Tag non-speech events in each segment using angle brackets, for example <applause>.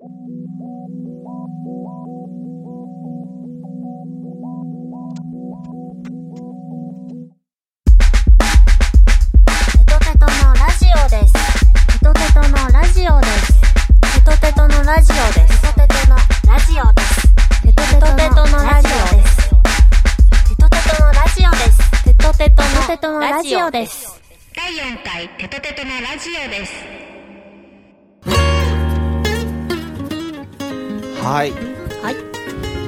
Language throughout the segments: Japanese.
Thank you.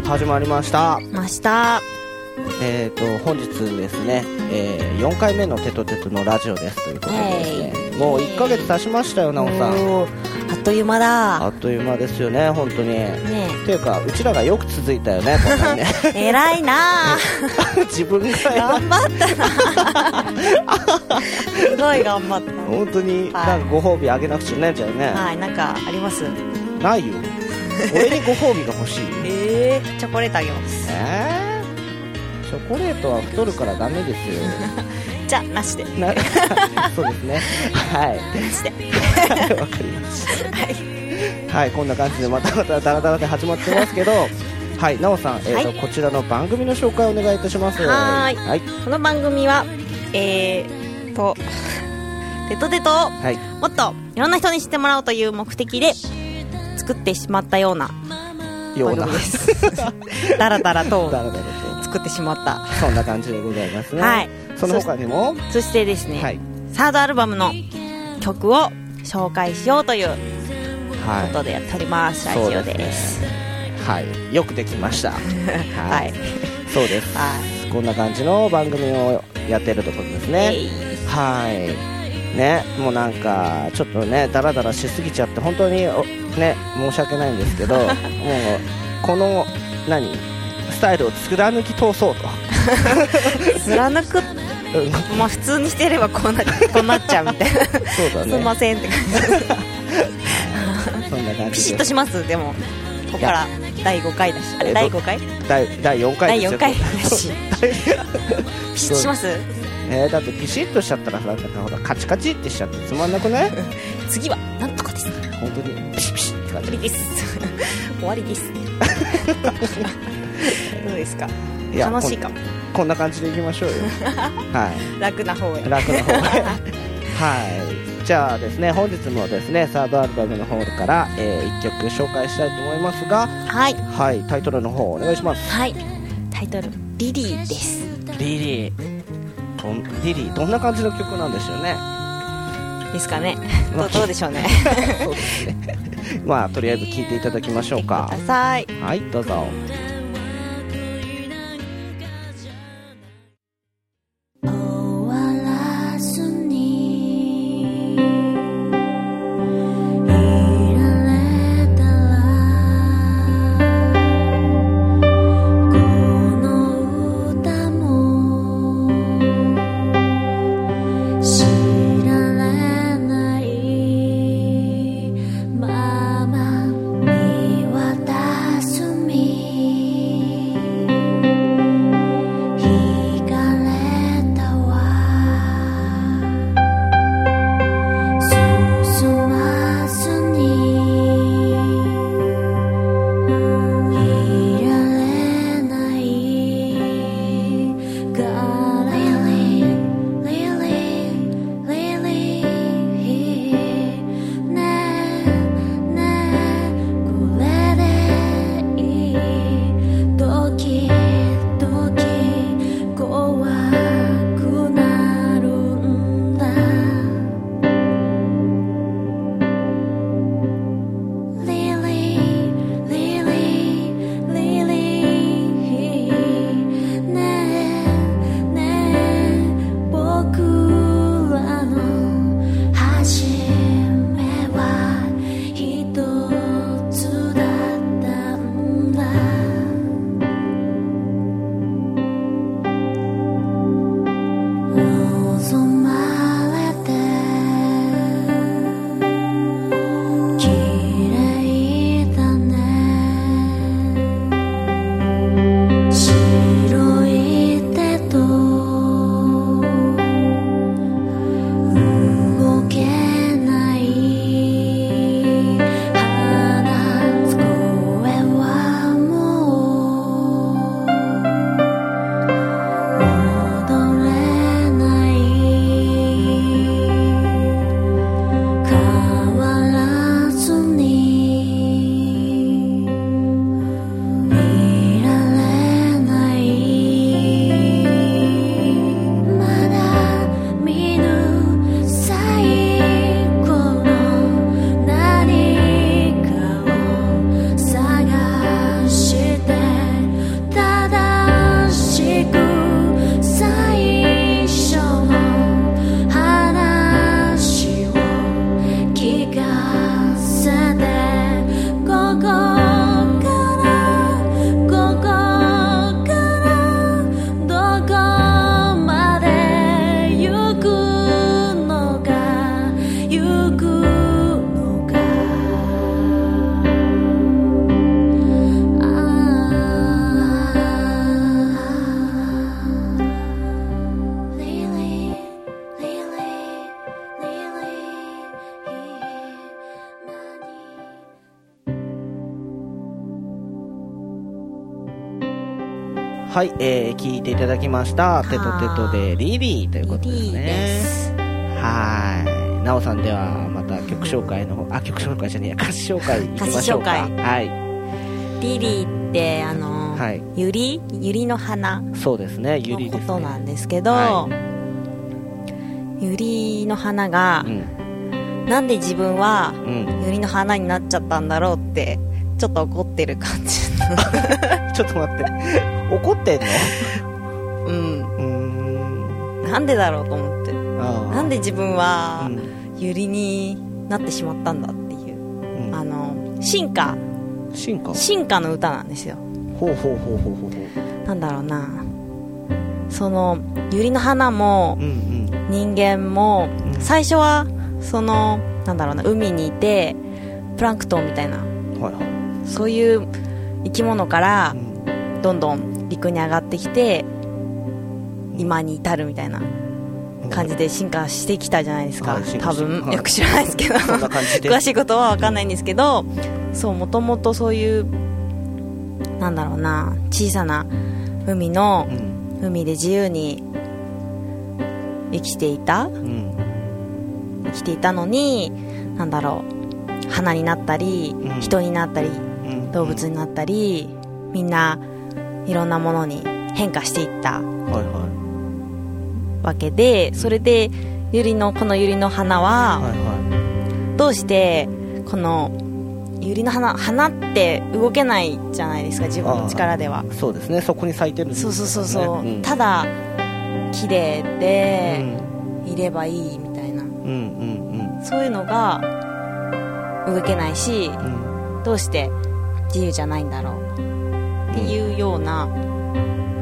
始まりました。ました。えっ、と、本日ですね、えー、4回目のテトテトのラジオですということでですね、もう1ヶ月経ちましたよ、なおさん。あっという間だ。あっという間ですよね、本当に。ねっていうか、うちらがよく続いたよね、こんなにね。え。<laughs> 偉いなあ <laughs> 自分が頑張ったな <laughs> すごい頑張った。本当になんかご褒美あげなくちゃいけないんじゃよね。はい、なんかあります？ないよ。俺にご褒美が欲しい。えー、チョコレートあげます。えー？チョコレートは太るからダメですよ。<laughs> じゃあ、なしで。な <laughs> そうですね。はい。なしで。わかりました。はい。はい、こんな感じでまたまたダラダラで始まってますけど、はい、なおさん、えーとはいこちらの番組の紹介をお願いいたします。はーいはい、この番組は、えーと、テトテトをはい、もっといろんな人に知ってもらおうという目的で作ってしまったようなような番組。です。だらだらと作ってしまった。そんな感じでございますね。はい。その他にも、そしてですね、はい、サードアルバムの曲を紹介しようというこはとでやっております。ラジオです。い、はい、よくできました。<laughs> ははい。そうです。はこんな感じの番組をやってるところですい。ね。はい。ね、もうなんか、ちょっとね、ダラダラしすぎちゃって、本当に、おね、申し訳ないんですけど、<laughs> もう、この、何、スタイルを貫き通そうと。貫く、うんまあ普通にしてればこうなこうなっちゃうみたいな。そうだすいまね。せんって感そんな感じ。ピシッとしますでも、ここから第5回だし。第5回？第第4回第ですよ。4回だし。ピシッとしますえーだってピシッとしちゃったらさ、なんかほら、カチカチってしちゃってつまんなくない？次は、なんとかです。本当に、ピシピシって感じ <laughs> 終わりです。終わりです。どうですか？楽しいかも。こんな感じでいきましょうよ。<laughs> はい。楽な方へ。楽な方へ <laughs> はいじゃあですね本日もですねサードアルバムの方から、え1曲紹介したいと思いますがはい。はいタイトルの方お願いしますはい。タイトル、リリーです。リリーどんリリーどんな感じの曲なんでしょうねですかね。<laughs> まあどうでしょうね。<laughs> そうですねまあとりあえず聴いていただきましょうか。はいどうぞはい、えー、聞いていただきました。テトテトでリリーということですリリーねで。すはい。なおさんでは、また曲紹介の方、あ、曲紹介じゃねえや、歌詞紹介いきましょうか。歌詞紹はい。リリーってあの、はいユリ？ユリの花？そうですね、ゆりね。ことなんですけど、はユリの花がう、ん。なんで自分はうん。ユリの花になっちゃったんだろうってちょっと怒ってる感じ <laughs> ちょっと待って。怒ってんの？うん。うーん。なんでだろうと思って。なんで自分はうん。ユリになってしまったんだっていう。うん。あの進化。進化？進化の歌なんですよ。ほうほうほうほうほう。なんだろうな。そのユリの花も。人間もうん。最初はそのなんだろうな海にいてプランクトンみたいな。はいはい。そういう生き物からうん。どんどん陸に上がってきて今に至るみたいな感じで進化してきたじゃないですか、多してはい分よく知らないですけど。詳しいことは分かんないんですけどそうもともとそういうなんだろうな小さな海のうん。海で自由に生きていたうん。生きていたのになんだろう花になったり、うん人になったりうん。動物になったりみんないろんなものに変化していった。はいはわけでそれでユリのこのユリの花い。ははいはどうしてこのユリの花花って動けないじゃないですか自分の力では。いそうですね、そこに咲いてるんですそうそうそうそう、ねん。ただ綺麗でうん。いればいいみたいな。うんうんそういうのが動けないしうんうん。どうして自由じゃないんだろうっていうような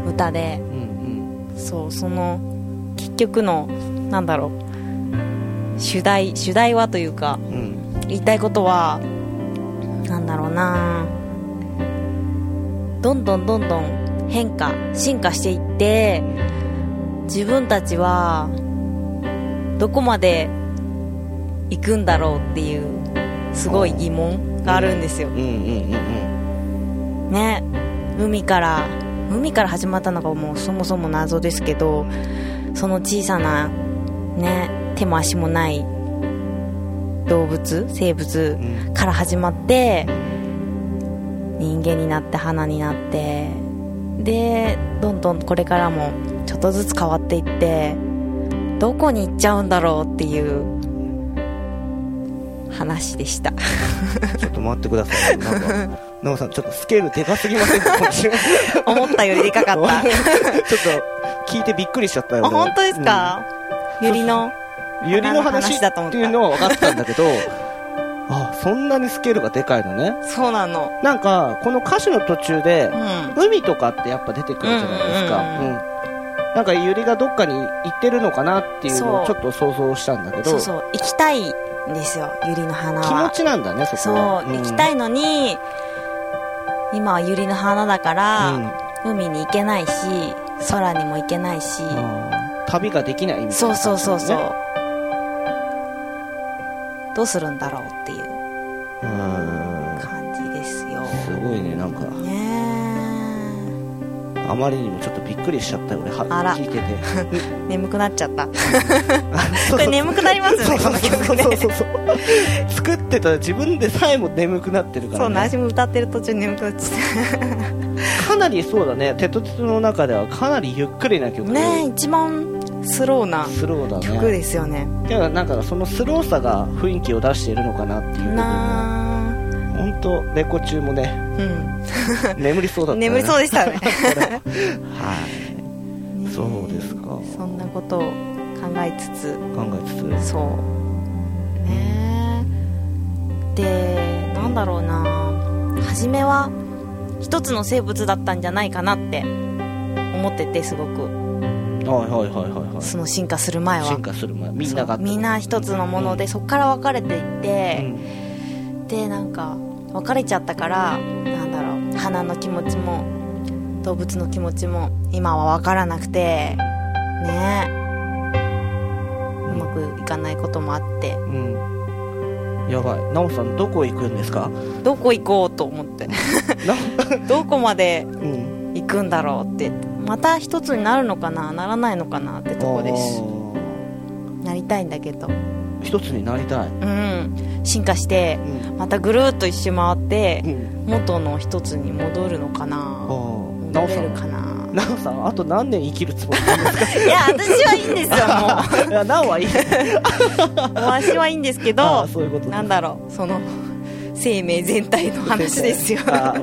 歌でうんそうその結局のなんだろう主題主題はというかうんうん言いたいことはなんだろうなどんどんどんどん変化進化していって自分たちはどこまで行くんだろうっていうすごい疑問があるんですよ。うんうんうん。ね海から海から始まったのがもうそもそも謎ですけどその小さなね手も足もない動物生物うんから始まって人間になって花になってでどんどんこれからもちょっとずつ変わっていってどこに行っちゃうんだろうっていう話でした <laughs> ちょっと待ってください。なんか、さん、ちょっとスケールでかすぎませんか？<laughs> 思ったよりでかかった。<laughs> ちょっと、聞いてびっくりしちゃったよ。あ本当ですか、ゆりのうんゆりの話話だと思った。っていうのは分かったんだけど、<laughs> あ、そんなにスケールがでかいのね。そうなの。なんか、この歌詞の途中でう、ん。海とかってやっぱ出てくるじゃないですか。うんうんうん。うん。なんか、ゆりがどっかに行ってるのかなっていうのをちょっと想像したんだけど、そうそう。行きたいんですよゆりの花は。気持ちなんだね、そそう、こは。行きたいのに今はゆりの花だから、うん。海に行けないし空にも行けないし、旅ができないみたいなそうそうそうそう、どうするんだろうっていう。うーんあまりにもちょっとびっくりしちゃったよ俺は聞いてて。え <laughs> 眠くなっちゃった。<laughs> ここれ眠くなりますよねこの曲そうそうねそうそう。作ってたら自分でさえも眠くなってるかそうら、ね、私も歌ってる途中眠くなっちゃっかなりそうだね。テトテトの中ではかなりゆっくりな曲。たね一番スローなスローだね。曲ですよね。だからなんかそのスローさが雰囲気を出しているのかなっていう。な本当レコ中もねあうん。眠りそうだった、ね、眠りそうでしたね。<laughs> はい。そうですか。そんなことを考えつつ。考えつつ。そう。ねえ。でなんだろうな。初めは一つの生物だったんじゃないかなって思っててすごく。はいはいはいはいはい。その進化する前は。進化する前。みんながみんな一つのもので、そこから分かれていって、うん。でなんか別れちゃったからなんだろう花の気持ちも動物の気持ちも今は分からなくてね。うまくいかないこともあって。うん。やばい。なおさんどこ行くんですか？どこ行こうと思って。な <laughs> どこまでうん。行くんだろうって。また一つになるのかな？ならないのかな？ってとこです。あなりたいんだけど。ー一つになりたい、うん。進化してうん。またぐるっと一周回ってうん、元の一つに戻るのかな。戻れるかな。なおさん。あと何年生きるつもりなんですか？<laughs> いや私はいいんですよ <laughs> もいやなおはいい。私はいいんですけ <laughs> あどーそういうことなんだろうその生命全体の話ですよ。何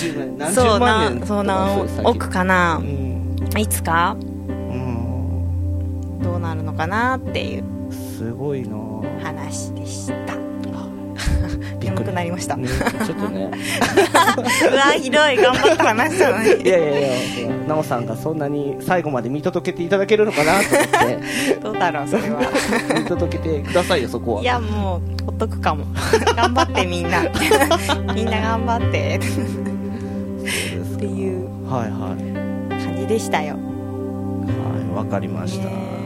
十年何十万年そう何先。億かな。うん。いつかうん。どうなるのかなっていうすごいな。話でした。びっくり眠くなりました、ねちょっとね。<laughs> うわひどい。頑張って話したのに。<laughs> いやいやいやなおさんがそんなに最後まで見届けていただけるのかなと思って。<laughs> どうだろうそれは。見届けてくださいよそこは。いやもうほっとくかも。頑張ってみんな。みんな頑張って。っていうはいはい。感じでしたよ。はいわかりました、ねはい、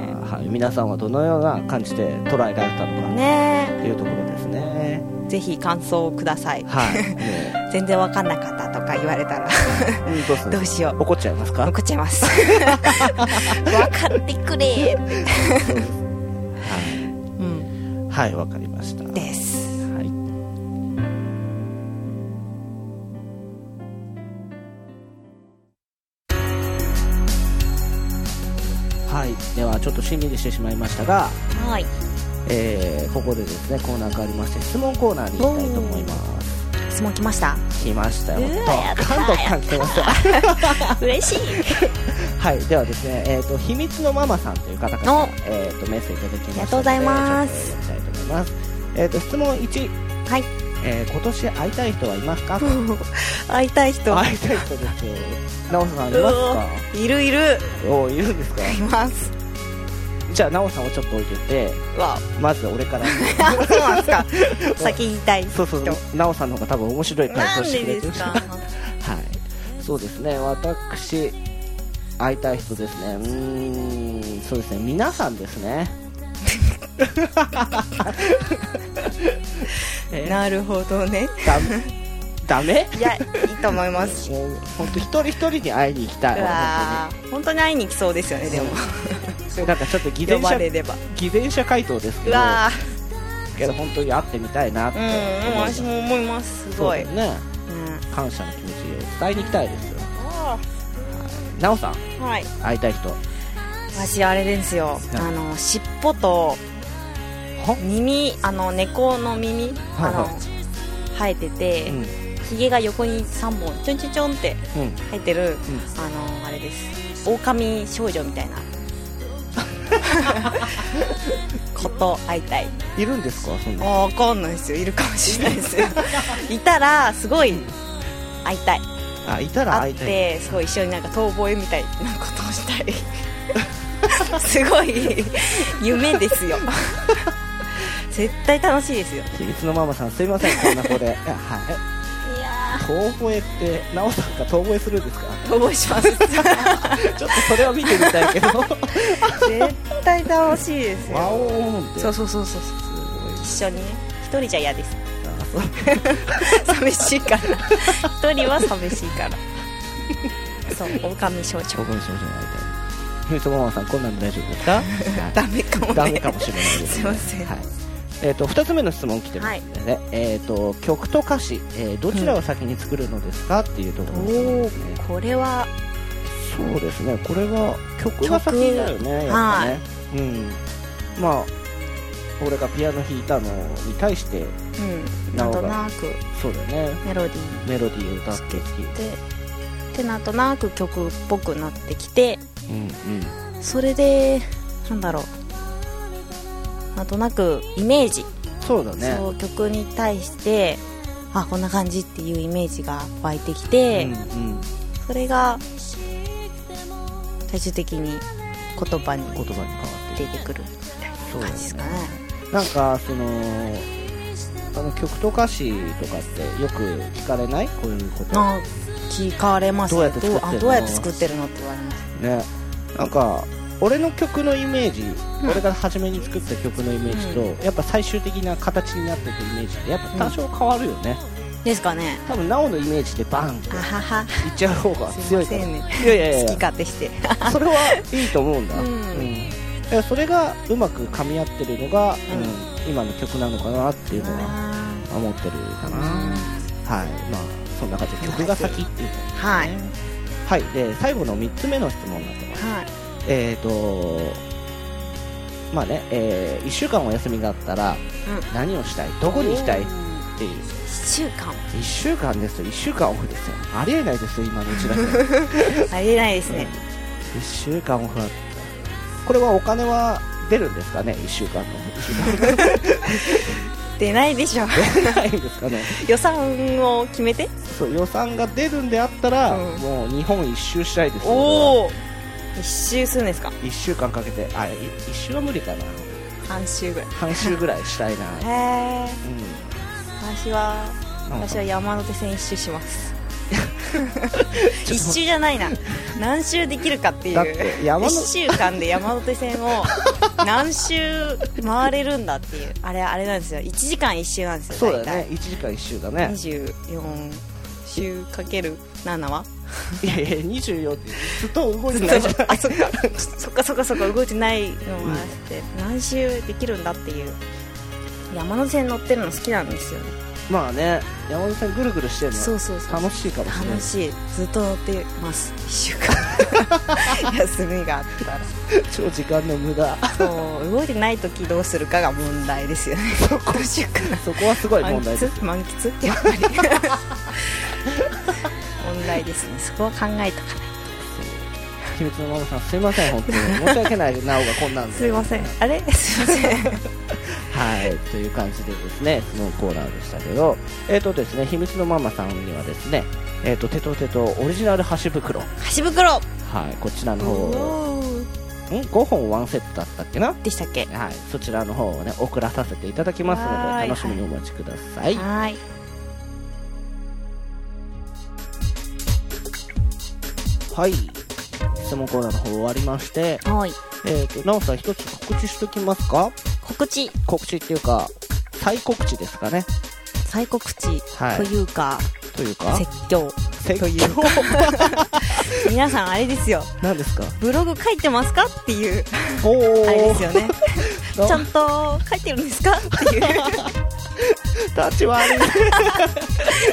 皆さんはどのような感じで捉えられたのかね。というところですね。ぜひ感想をください。はい、ね <laughs> 全然わかんなかったとか言われたらうんどうしよう。怒っちゃいますか？怒っちゃいます。<laughs> 分かってくれって。うん。はいわかりました。ですはい、ではちょっとしんみりしてしまいましたが、はい。えーここでですねコーナーがありまして質問コーナーに行きたいと思います。質問来ました？来ましたよ。うわドやったッカンドッカン来てました。嬉しい。<laughs> はい。ではですね、えー、と秘密のママさんという方からお、えー、とメッセージいただきましたのでありがとうございます。ちょっと読みたいと思います、えー、と質問1、はいえー今年会いたい人はいますか？<laughs> 会いたい人。会いたい人ですよ。なおさんいますか？いるいる。おいるんですか？います。じゃあなおさんをちょっと置いといてわまず俺から。<laughs> あそうなんですか。<laughs> 先言いたいそうそう人なおさんの方が多分面白い回答してくれてるはい。そうですね私会いたい人ですね。うーんそうですね皆さんですね。え <laughs> なるほどね。だダメ？いやいいと思います。もう本当一人一人に会いに行きたい。本当に。会いに来そうですよねでも。本当になんかちょっと偽呼善者ばれれば。偽善者回答ですけうどわけど本当に会ってみたいなって思います。私も思います。すごい。ね。うん。感謝の気持ちを伝えに行きたいですよ。なおさん？はい。会いたい人私あれですよ。なあの尻尾とは？耳あの猫の耳、はいあのは生えてて、うん。ひげが横に3本ちょんちょんちょんってうん。生えてる、あのあれです。狼少女みたいな。<laughs> こと会いたい。いるんですか？そんな。あ分かんないですよ。いるかもしれないですよ。<laughs> いたらすごい会いたい。あいたら会いたい。てすごい一緒になんか遠吠えみたいなことをしたい <laughs> すごい夢ですよ。<laughs> 絶対楽しいですよ。秘密のママさんすいませんこんな子で。<laughs> はい。遠吠えってなおさんが遠吠えするんですか？ー遠吠えします。ちょっとそれは見てみたいけど。わ絶対楽しいですよ。おーって。そうそうそうそうすごい一緒に。ね一人じゃ嫌です。寂しいから。一人は寂しいから。そう狼少女。僕の少女に会いたい秘密のママさんこんなの大丈夫ですか？は <laughs> いダメかもね。ダメかもしれないです、すいません。はい。えー、と2つ目の質問来てますので、ねえー、と曲と歌詞、えーどちらを先に作るのですか、っていうところですね。おこれは。そうですね。これは曲が先だよねやっぱね、うん。まあ俺がピアノ弾いたのに対してうん。なんとなく。そうだよね。メロディー。メロディーを歌ってきてででなんとなく曲っぽくなってきてうんうん。それでなんだろう。なんとなくイメージ、そうだね。そう曲に対してあこんな感じっていうイメージが湧いてきて、うんうん。それが最終的に言葉に言葉に変わって出てくるみたいな感じですかね。なんかそのあの曲と歌詞とかってよく聞かれない？こういうこと。あ聞かれますどうやって作ってるのって言われます。ねなんか俺の曲のイメージ、うん俺が初めに作った曲のイメージと、やっぱ最終的な形になっていくイメージってやっぱ多少変わるよね、ですかね。多分なおのイメージでバンっていっちゃう方が強いから。ね。いやいやいや。好き勝手して。<laughs> それはいいと思うんだ、うん。それがうまく噛み合ってるのが、うん。うん今の曲なのかなっていうのはあ思ってるかな、ーうん。はい。まあそんな感じで曲が先っていうことはいはいで最後の3つ目の質問になってます。はい。えーとまあね、え1週間お休みがあったらうん。何をしたい？どこに行きたい？っていう。1週間。1週間ですよ。1週間オフですよ。ありえないですよ今のうちだけ <laughs> ありえないですね。1週間オフこれはお金は出るんですかね？1週間の <laughs> 出ないでしょ。出ないんですかね。<laughs> 予算を決めて？そう予算が出るんであったら、うん。もう日本一周したいです。よおお一周するんですか？1週間かけて。あい一周は無理かな。半周ぐらい。半周ぐらいしたいな、<laughs> へえう私はん、私は山手線一周します <laughs> <laughs> 一周じゃないな。何周できるかっていだってう山の1週間で山手線を <laughs> 何周回れるんだっていう。あれあれなんですよ。1時間1周なんですよそうだよね。1時間1周だね。24周かける7は？いやいや24ってずっと動いてないじゃん。あそっかそっか。そっかそっか。動いてないのもあって。何周できるんだっていう。山手線乗ってるの好きなんですよねまあね山手線ぐるぐるしてるのそうそうそう。楽しいかもしれない。楽しい。ずっと乗ってます。1週間。<laughs> 休みがあったら。超時間の無駄。そう動いてない時どうするかが問題ですよね。どうしようかなそこはすごい問満題です。喫？満喫やっぱり。問題ですね。そこは考えとかない秘密のママさんすいません本当に。申し訳ない。なおがこんなんで。すいません。あれ？すいませんはい。という感じでですねそのコーナーでしたけど。えっ、とですね秘密のママさんにはですねえっ、とテトテトオリジナル箸袋。は箸袋。いこちらの方。おー。ん？5本ワンセットだったっけな？でしたっけ？はいそちらの方をね送らさせていただきますので楽しみにお待ちください。はーい。はい。質問コーナーの方終わりまして。はい。えっ、となおさん一つ告知しときますか？告知。告知っていうか再告知ですかね。再告知。はい。というか、というか？説教。説という教 <laughs> 皆さんあれですよ。何ですか？ブログ書いてますか？っていう。あれですよね。<laughs> なちゃんと書いてるんですか？っていう <laughs> 立ち悪い。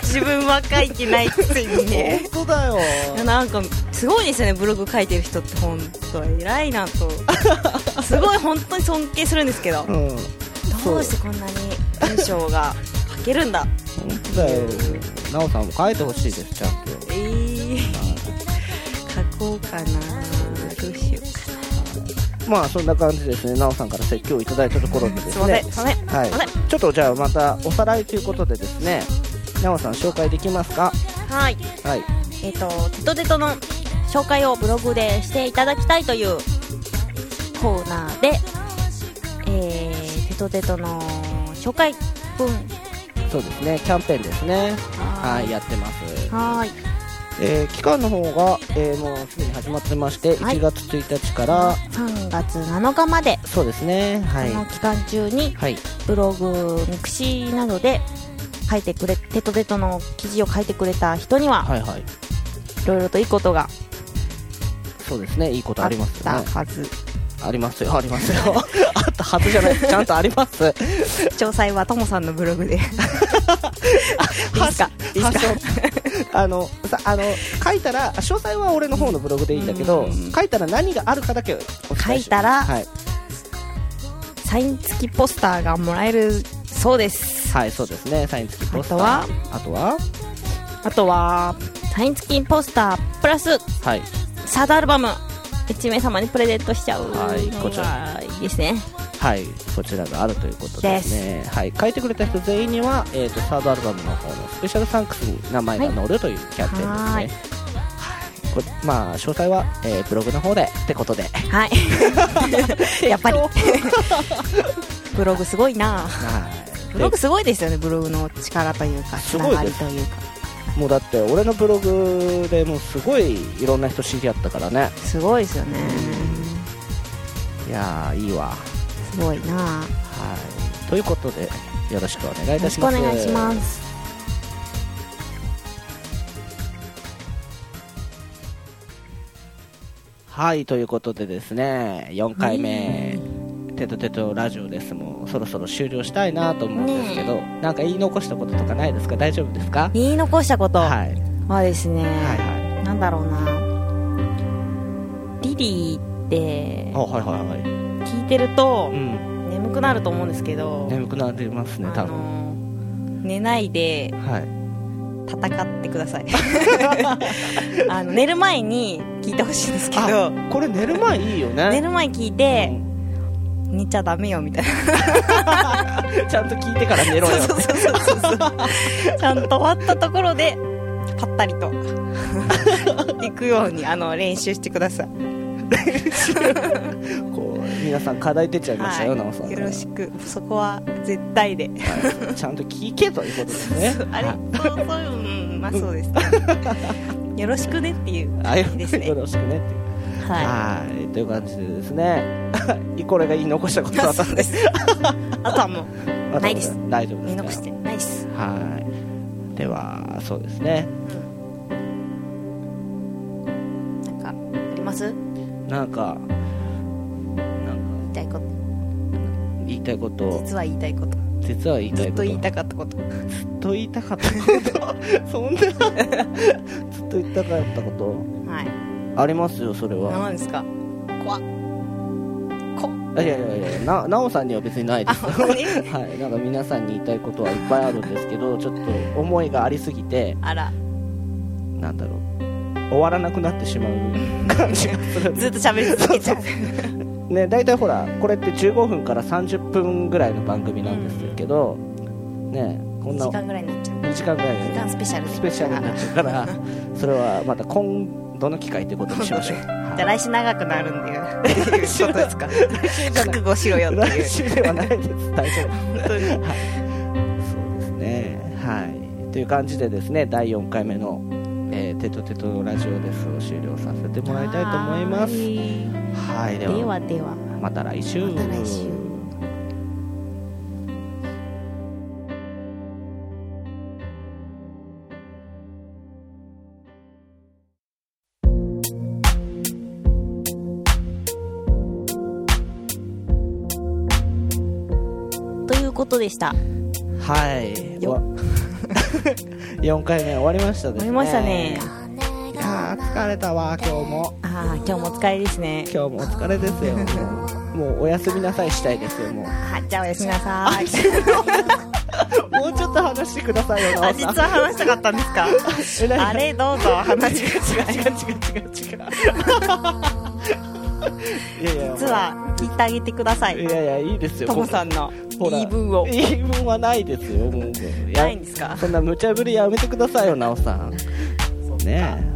自分は書いてないくせにね。本当だよ。なんかすごいですよねブログ書いてる人って本当偉いなと。すごい本当に尊敬するんですけど。うん。どうしてこんなに文章が書けるんだ。本当だよ。なおさんも書いてほしいですちゃんと。えー、書こうかな。どうしようかまあそんな感じですね。なおさんから説教をいただいたところでですね。んすいません。はい。ちょっとじゃあまたおさらいということでですね。なおさん紹介できますか？はい。はい。えっ、とテトテトの紹介をブログでしていただきたいというコーナーでえー、テトテトの紹介文。そうですね。キャンペーンですね。はい。やってます。はーいえー期間の方が、えーもうすでに始まってまして、はい。1月1日から3月7日まで。そうですね。はい。この期間中にはい。ブログミクシーなどで書いてくれテトテトの記事を書いてくれた人にははいはい。いろいろといいことがそうですね。いいことありますよたねはず。ありますよ。ありますよ。<laughs> あったはずじゃない。ちゃんとあります。詳細はともさんのブログで。<laughs> いいですか？いいですか？あのさあの書いたら詳細は俺の方のブログでいいんだけど、うん書いたら何があるかだけ書いたらはい、サイン付きポスターがもらえるそうです。はい、そうですね。サイン付きポスター。ああとは？あとはサイン付きポスタープラスはい。サードアルバム1名様にプレゼントしちゃうのはいこちら。がいいですねはいこちらがあるということですね。はい書いてくれた人全員には、えー、とサードアルバムの方のスペシャルサンクスに名前が載るというキャンペーンですね、ははい。いこれまあ詳細は、えーブログの方でってことで。はい。やっぱり。<laughs> ブログすごいな。はい。ブログすごいですよねブログの力というかつながりというか。もうだって俺のブログでもうすごいいろんな人知り合ったからね。すごいですよね。いやーいいわすごいな。はい。ということでよろしくお願いいたします。よろしくお願いします。はいということでですね4回目、テトテトラジオですもうそろそろ終了したいなと思うんですけど、ね、なんか言い残したこととかないですか？大丈夫ですか？言い残したこと。はですね、はいはい、なんだろうな。リリーってはいはいはい。聞いてるとうん。眠くなると思うんですけど、眠くなりますねあ多分。の寝ないではい。戦ってください。<laughs> あの寝る前に聞いてほしいんですけど。これ寝る前いいよね。寝る前に聞いて、寝ちゃダメよみたいな。<laughs> ちゃんと聞いてから寝ろよって。そうそうそうそうちゃんと終わったところでパッタリと。<laughs> 行くようにあの練習してください。こう皆さん課題出ちゃいましたよ、なおさんよろしく。そこは絶対で。はい。ちゃんと聞けということですねあれはい。そうそういううんまあそうです。ね <laughs> よろしくねっていうあよですね。よろしくねっていう。ははい。という感じでですね。<laughs> これが言い残したことだったんであとはもう <laughs> ないです。大丈夫ですか見残してないです。はい。ではそうですね。なんかあります？なんかたいこと。実は言いたいこと。実は言いたいこと。ずっと言いたかったこと。ずっと言いたかったこと。<laughs> そんな。<laughs> ずっと言いたかったこと。はい。ありますよそれは。何ですか？怖っ。こいやいやいやななおさんには別にないです。<laughs> はい。なんか皆さんに言いたいことはいっぱいあるんですけどちょっと思いがありすぎてあら。なんだろう。終わらなくなってしまう感じがする。ずっと喋り続けちゃうね大体ほらこれって15分から30分ぐらいの番組なんですけど、ねこん2な時間ぐらいになっちゃう。2時間ぐらい2スペシャルスペシャルになっちゃうから <laughs> それはまた今度の機会ということにしましょう、<laughs> じゃあはい来週長くなるんでっていうことですか。覚悟しろよっていう。来週ではないです。大丈夫。本当に。そうですね。はい。という感じでですね第4回目の、えーテトテトラジオですを終了させてもらいたいと思いますはいででははでは。また来週。また来週。ということでした。はい。よ。わ <laughs> 4回目終わりましたね。終わりましたねいやー疲れたわ今日も。ああ今日もお疲れですね。今日もお疲れですよ。<laughs> もうお休みなさいしたいですよもう。あじゃあおやすみなさい。もうちょっと話してくださいよなあ実は話したかったんですか？あれどうぞ話が違う違う違う違う違う。いやいや実は聞いてあげてください。いやいやいいですよ。ともさんの言い分を。言い分はないですよもう。ないんですか？そんな無茶ぶりやめてくださいよなおさん。ねえ本当にい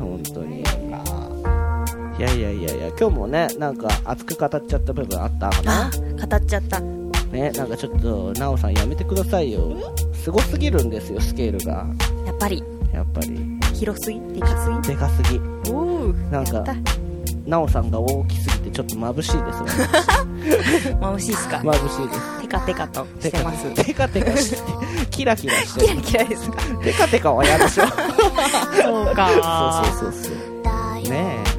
やいやいやいや今日もねなんか熱く語っちゃった部分あったかな？あ語っちゃった。ねなんかちょっとなおさんやめてくださいよ。すごすぎるんですよスケールが。やっぱり。やっぱり。広すぎでかすぎ。でかすぎ。おおなんかやった。なおさんが大きすぎてちょっと眩しいですよ <laughs> 眩しいっすか？眩しいです。テカテカとしてます。テカテカして <laughs> キラキラしてキラキラですか？テカテカは嫌でしょ。<laughs> そうか。そうそうそうだよねも